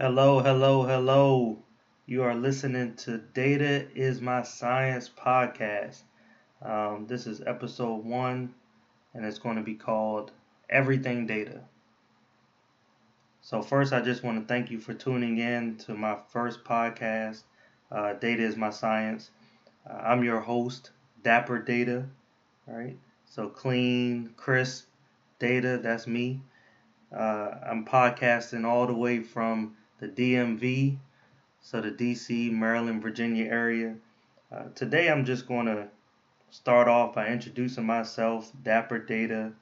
Hello, hello, hello. You are listening to Data is My Science podcast. Um, this is episode one, and it's going to be called Everything Data. So, first, I just want to thank you for tuning in to my first podcast, uh, Data is My Science. Uh, I'm your host, Dapper Data, right? So, clean, crisp data, that's me. Uh, I'm podcasting all the way from the DMV, so the DC, Maryland, Virginia area. Uh, today I'm just going to start off by introducing myself, Dapper Data,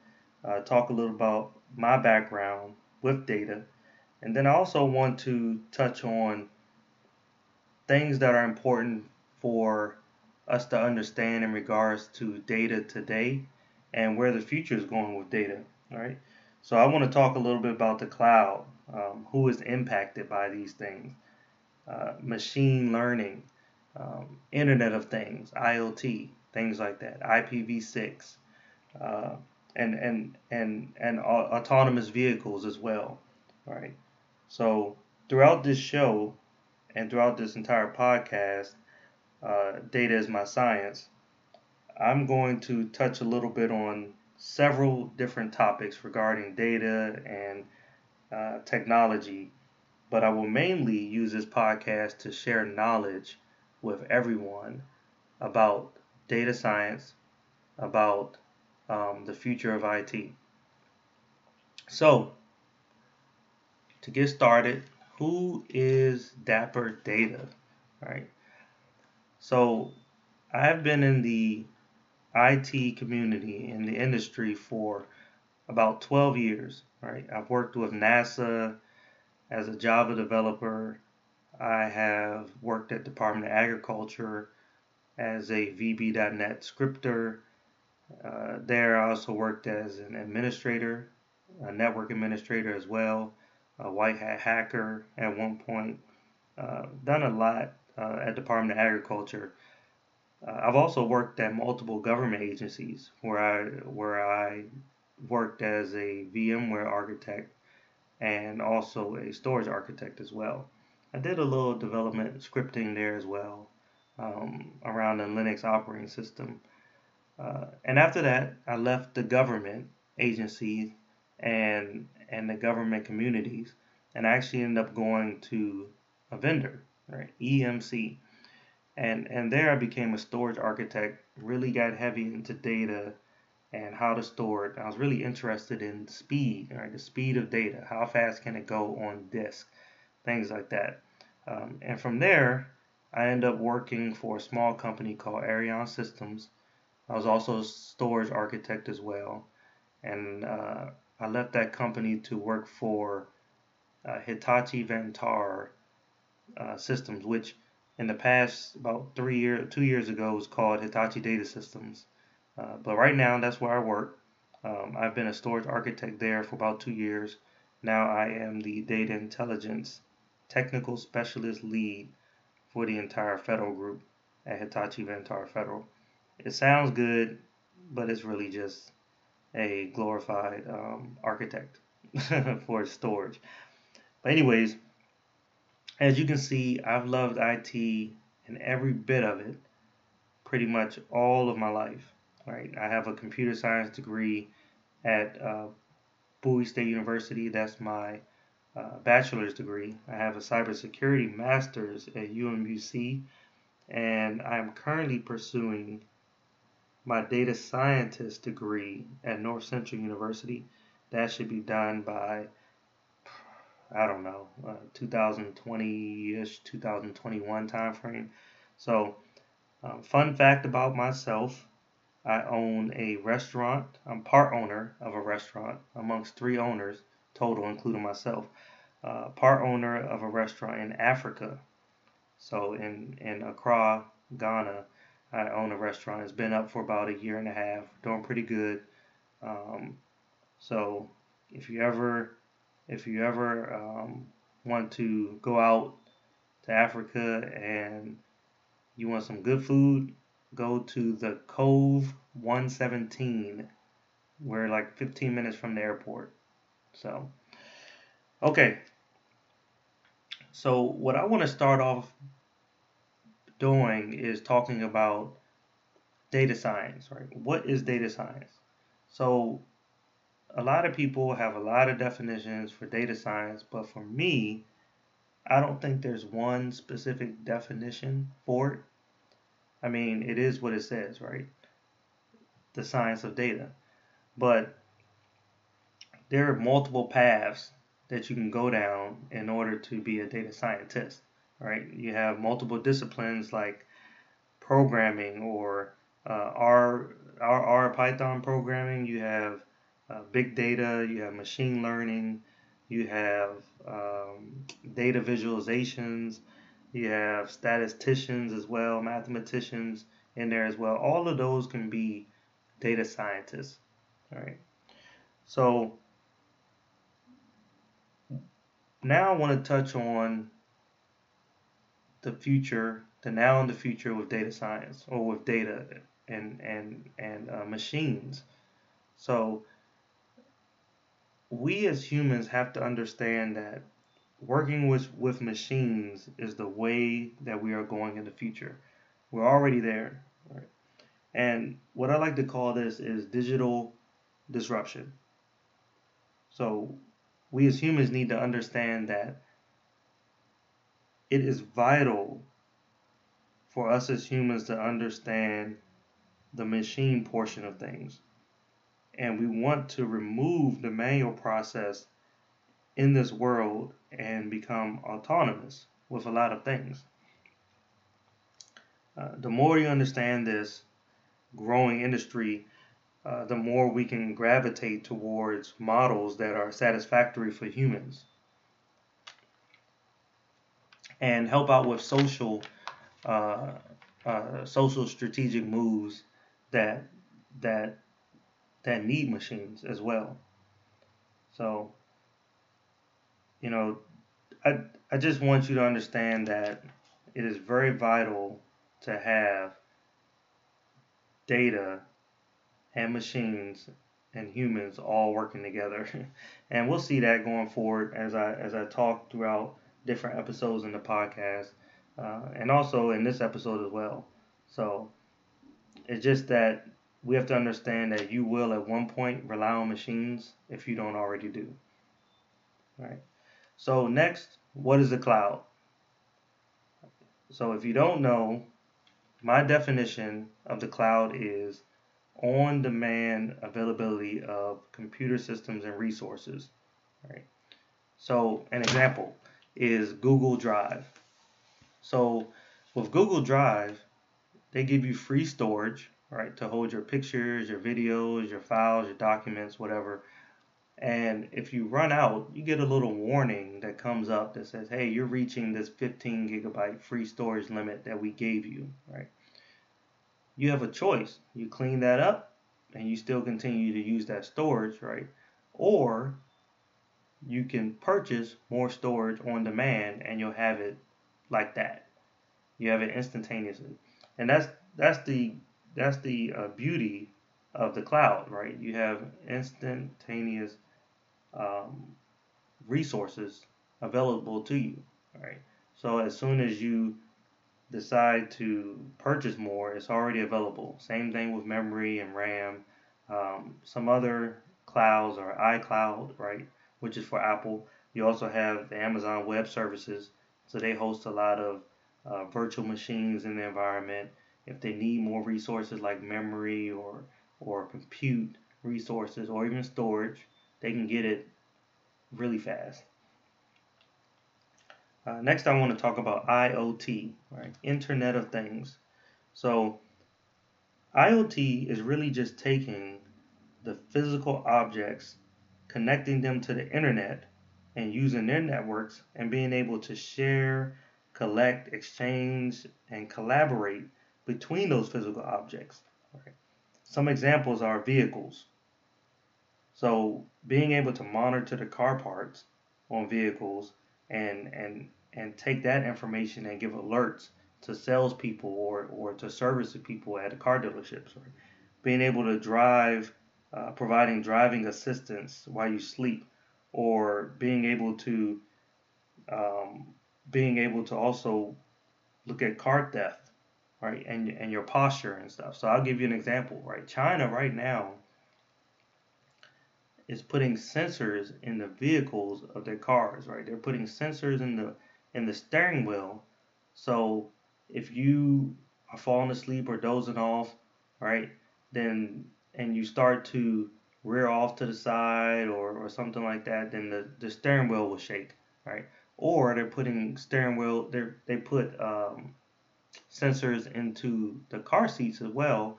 uh, talk a little about my background with data, and then I also want to touch on things that are important for us to understand in regards to data today and where the future is going with data. All right. So I want to talk a little bit about the cloud, um, who is impacted by these things, uh, machine learning, um, Internet of Things, IoT, things like that, IPv6, uh, and and and and autonomous vehicles as well. Right. So throughout this show and throughout this entire podcast, uh, data is my science. I'm going to touch a little bit on several different topics regarding data and uh, technology, but I will mainly use this podcast to share knowledge with everyone about data science, about um, the future of IT. So, to get started, who is Dapper Data? Right. So, I've been in the IT community in the industry for about 12 years. Right, I've worked with NASA as a Java developer. I have worked at Department of Agriculture as a VB.NET scripter. Uh, there, I also worked as an administrator, a network administrator as well, a white hat hacker at one point. Uh, done a lot uh, at Department of Agriculture uh, I've also worked at multiple government agencies where I where I worked as a VMware architect and also a storage architect as well. I did a little development scripting there as well um, around the Linux operating system. Uh, and after that, I left the government agencies and and the government communities, and I actually ended up going to a vendor, right? EMC and and there I became a storage architect. Really got heavy into data and how to store it. I was really interested in speed, right? The speed of data. How fast can it go on disk? Things like that. Um, and from there, I ended up working for a small company called Arion Systems. I was also a storage architect as well, and uh, I left that company to work for uh, Hitachi Vantara uh, Systems, which in the past about three years, two years ago, was called Hitachi Data Systems. Uh, but right now, that's where I work. Um, I've been a storage architect there for about two years. Now I am the data intelligence technical specialist lead for the entire federal group at Hitachi Vantara Federal. It sounds good, but it's really just a glorified um, architect for storage. But anyways, as you can see, I've loved IT and every bit of it pretty much all of my life. Right? I have a computer science degree at uh, Bowie State University. That's my uh, bachelor's degree. I have a cybersecurity master's at UMBC, and I'm currently pursuing my data scientist degree at North Central University. That should be done by I don't know, 2020-ish, uh, 2021 timeframe. So, um, fun fact about myself, I own a restaurant. I'm part owner of a restaurant amongst three owners total, including myself. Uh, part owner of a restaurant in Africa. So in in Accra, Ghana, I own a restaurant. It's been up for about a year and a half, doing pretty good. Um, so if you ever if you ever um, want to go out to Africa and you want some good food, go to the Cove 117. We're like 15 minutes from the airport. So, okay. So, what I want to start off doing is talking about data science, right? What is data science? So, a lot of people have a lot of definitions for data science, but for me, I don't think there's one specific definition for it. I mean, it is what it says, right? The science of data. But there are multiple paths that you can go down in order to be a data scientist, right? You have multiple disciplines like programming or uh, R, R, R Python programming. You have uh, big data. You have machine learning. You have um, data visualizations. You have statisticians as well, mathematicians in there as well. All of those can be data scientists. All right. So now I want to touch on the future, the now and the future with data science or with data and and and uh, machines. So we as humans have to understand that working with with machines is the way that we are going in the future. We're already there. Right? And what I like to call this is digital disruption. So we as humans need to understand that it is vital for us as humans to understand the machine portion of things. And we want to remove the manual process in this world and become autonomous with a lot of things. Uh, the more you understand this growing industry, uh, the more we can gravitate towards models that are satisfactory for humans and help out with social uh, uh, social strategic moves that that that need machines as well. So, you know, I I just want you to understand that it is very vital to have data and machines and humans all working together. and we'll see that going forward as I as I talk throughout different episodes in the podcast, uh, and also in this episode as well. So it's just that we have to understand that you will at one point rely on machines if you don't already do. All right. So next, what is the cloud? So if you don't know, my definition of the cloud is on demand availability of computer systems and resources. Right? So, an example is Google Drive. So, with Google Drive, they give you free storage, right, to hold your pictures, your videos, your files, your documents, whatever. And if you run out, you get a little warning that comes up that says, hey, you're reaching this 15 gigabyte free storage limit that we gave you, right? you have a choice. You clean that up and you still continue to use that storage, right? Or you can purchase more storage on demand and you'll have it like that. You have it instantaneously. And that's that's the that's the uh, beauty of the cloud, right? You have instantaneous um, resources available to you, right? So as soon as you decide to purchase more, it's already available. Same thing with memory and RAM. Um, some other clouds are iCloud, right, which is for Apple. You also have the Amazon Web Services, so they host a lot of uh, virtual machines in the environment. If they need more resources like memory or or compute resources or even storage, they can get it really fast. Uh, next, I want to talk about IoT, right? Internet of Things. So, IoT is really just taking the physical objects, connecting them to the internet, and using their networks and being able to share, collect, exchange, and collaborate between those physical objects. Right? Some examples are vehicles. So, being able to monitor the car parts on vehicles and and and take that information and give alerts to salespeople or or to service people at the car dealerships. Right? Being able to drive, uh, providing driving assistance while you sleep, or being able to um, being able to also look at car theft, right, and and your posture and stuff. So I'll give you an example, right? China right now is putting sensors in the vehicles of their cars, right? They're putting sensors in the in the steering wheel. So if you are falling asleep or dozing off, right, then and you start to rear off to the side or, or something like that, then the, the steering wheel will shake, right? Or they're putting steering wheel, they they put um, sensors into the car seats as well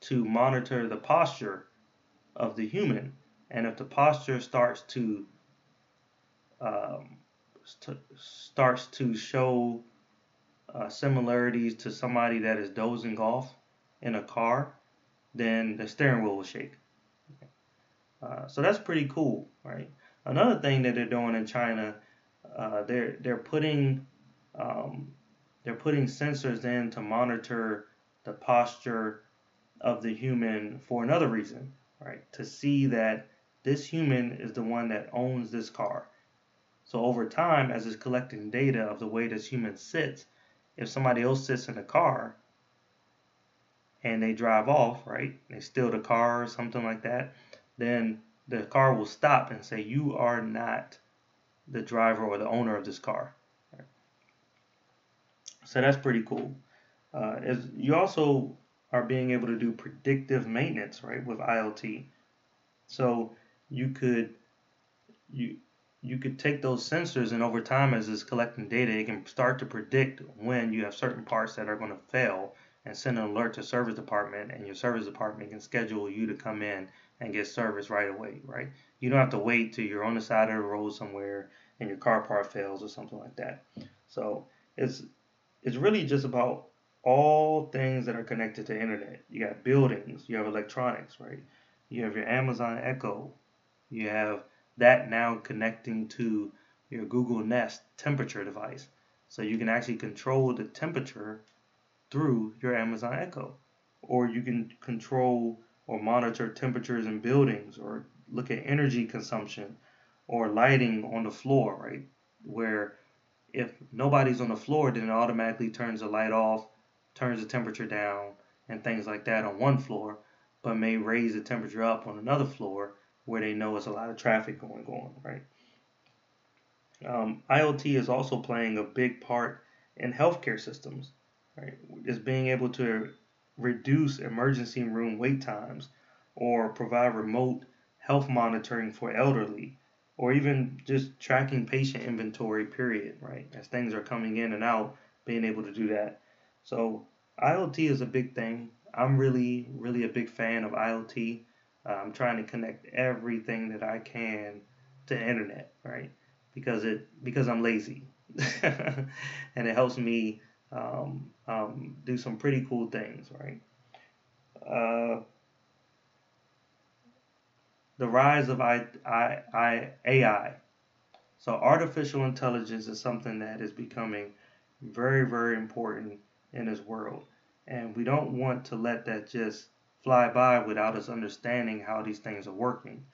to monitor the posture of the human. And if the posture starts to um, st- starts to show uh, similarities to somebody that is dozing off in a car, then the steering wheel will shake. Uh, so that's pretty cool, right? Another thing that they're doing in China, uh, they're they're putting um, they're putting sensors in to monitor the posture of the human for another reason right? To see that this human is the one that owns this car. So over time, as it's collecting data of the way this human sits, if somebody else sits in the car and they drive off, right? They steal the car or something like that, then the car will stop and say, You are not the driver or the owner of this car. So that's pretty cool. Uh, you also are being able to do predictive maintenance, right, with IoT. So you could you you could take those sensors and over time as it's collecting data, it can start to predict when you have certain parts that are going to fail and send an alert to service department and your service department can schedule you to come in and get service right away, right? You don't have to wait till you're on the side of the road somewhere and your car part fails or something like that. So it's it's really just about all things that are connected to internet. You got buildings, you have electronics, right? You have your Amazon Echo, you have that now connecting to your Google Nest temperature device. So you can actually control the temperature through your Amazon Echo. Or you can control or monitor temperatures in buildings or look at energy consumption or lighting on the floor, right? Where if nobody's on the floor, then it automatically turns the light off turns the temperature down and things like that on one floor, but may raise the temperature up on another floor where they know it's a lot of traffic going on, right? Um, IoT is also playing a big part in healthcare systems, right? Is being able to reduce emergency room wait times or provide remote health monitoring for elderly or even just tracking patient inventory period right as things are coming in and out being able to do that so IoT is a big thing. I'm really, really a big fan of IoT. I'm trying to connect everything that I can to the internet, right? Because it because I'm lazy, and it helps me um, um, do some pretty cool things, right? Uh, the rise of I, I, I, AI. So artificial intelligence is something that is becoming very, very important in this world. And we don't want to let that just fly by without us understanding how these things are working.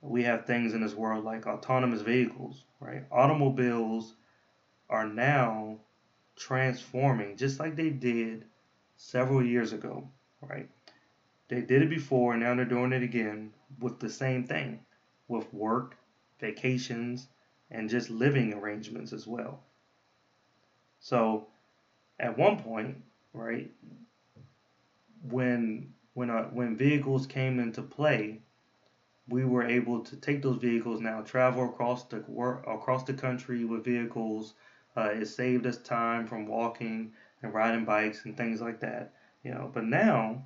We have things in this world like autonomous vehicles, right? Automobiles are now transforming just like they did several years ago, right? They did it before and now they're doing it again with the same thing with work, vacations, and just living arrangements as well. So at one point, right, when when uh, when vehicles came into play, we were able to take those vehicles now travel across the across the country with vehicles. Uh, it saved us time from walking and riding bikes and things like that. You know, but now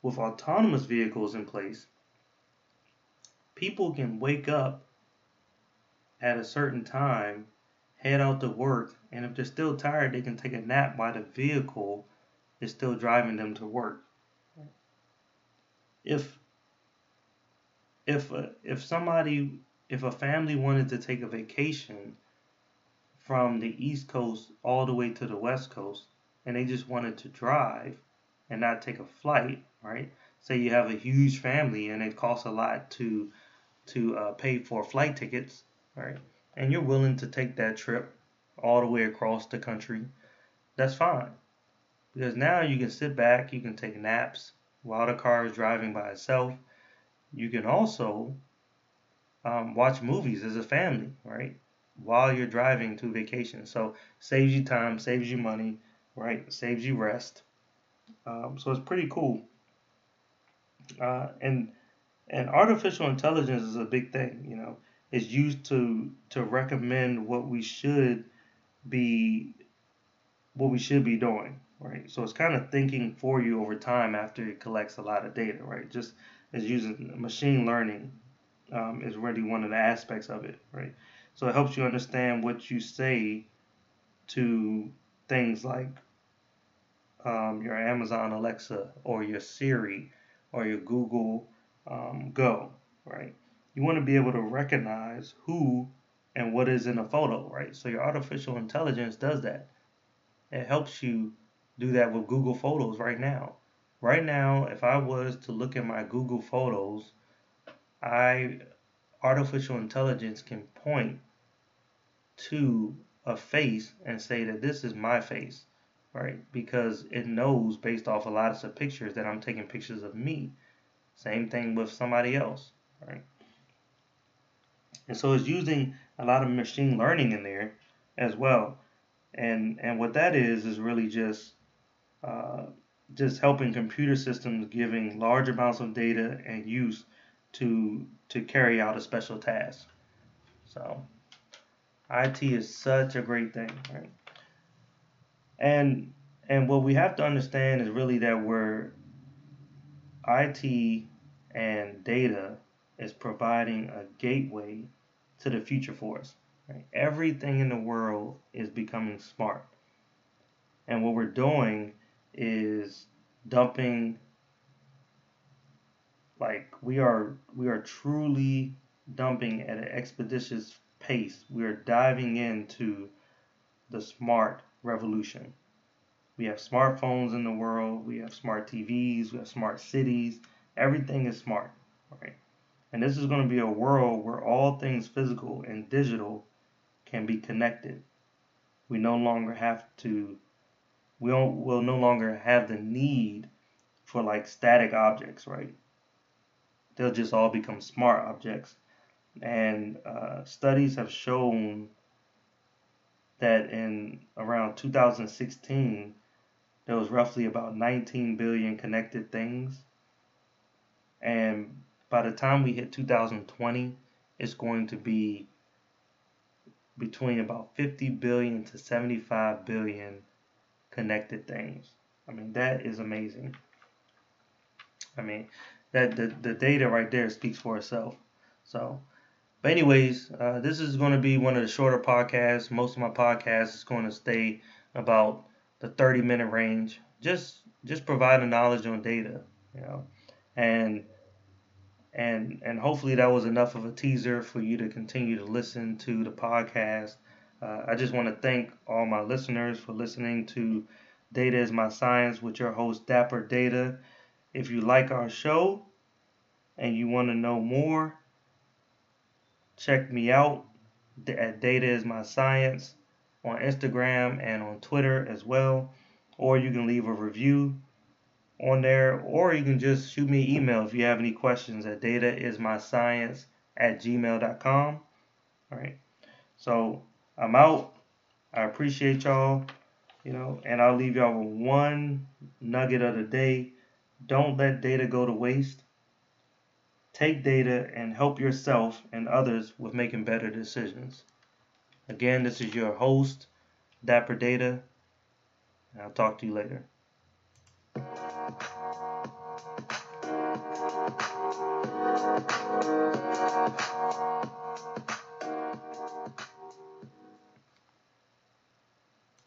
with autonomous vehicles in place, people can wake up at a certain time head out to work, and if they're still tired, they can take a nap while the vehicle is still driving them to work. If if uh, if somebody if a family wanted to take a vacation from the east coast all the way to the west coast and they just wanted to drive and not take a flight right say you have a huge family and it costs a lot to to uh, pay for flight tickets right and you're willing to take that trip all the way across the country, that's fine. Because now you can sit back, you can take naps while the car is driving by itself. You can also um, watch movies as a family, right? While you're driving to vacation. So saves you time, saves you money, right? Saves you rest. Um, so it's pretty cool. Uh, and and artificial intelligence is a big thing. You know, it's used to to recommend what we should be what we should be doing, right? So it's kind of thinking for you over time after it collects a lot of data, right? Just as using machine learning um, is really one of the aspects of it, right? So it helps you understand what you say to things like um, your Amazon Alexa or your Siri or your Google um, Go, right? You want to be able to recognize who and what is in a photo, right? So your artificial intelligence does that. It helps you do that with Google Photos right now. Right now, if I was to look at my Google Photos, I artificial intelligence can point to a face and say that this is my face, right? Because it knows based off a lot of the pictures that I'm taking pictures of me. Same thing with somebody else, right? And so it's using a lot of machine learning in there as well. And and what that is is really just uh, just helping computer systems giving large amounts of data and use to to carry out a special task. So IT is such a great thing, right? And and what we have to understand is really that we're IT and data is providing a gateway to the future for us. Right? Everything in the world is becoming smart. And what we're doing is dumping like we are we are truly dumping at an expeditious pace. We are diving into the smart revolution. We have smartphones in the world, we have smart TVs, we have smart cities. Everything is smart, right? And this is going to be a world where all things physical and digital can be connected. We no longer have to we will no longer have the need for like static objects, right? they'll just all become smart objects. And uh, studies have shown that in around 2016, there was roughly about 19 billion connected things. And by the time we hit 2020, it's going to be between about 50 billion to 75 billion connected things. I mean, that is amazing. I mean, that the, the data right there speaks for itself. So, but anyways, uh, this is going to be one of the shorter podcasts. Most of my podcasts is going to stay about the 30 minute range. Just just providing knowledge on data, you know, and and and hopefully that was enough of a teaser for you to continue to listen to the podcast. Uh, I just want to thank all my listeners for listening to Data is My Science with your host Dapper Data. If you like our show and you want to know more, check me out at Data is My Science on Instagram and on Twitter as well. Or you can leave a review on there, or you can just shoot me an email if you have any questions at dataismyscience at gmail.com. All right. So I'm out. I appreciate y'all, you know, and I'll leave y'all with one nugget of the day. Don't let data go to waste. Take data and help yourself and others with making better decisions. Again, this is your host, Dapper Data, and I'll talk to you later.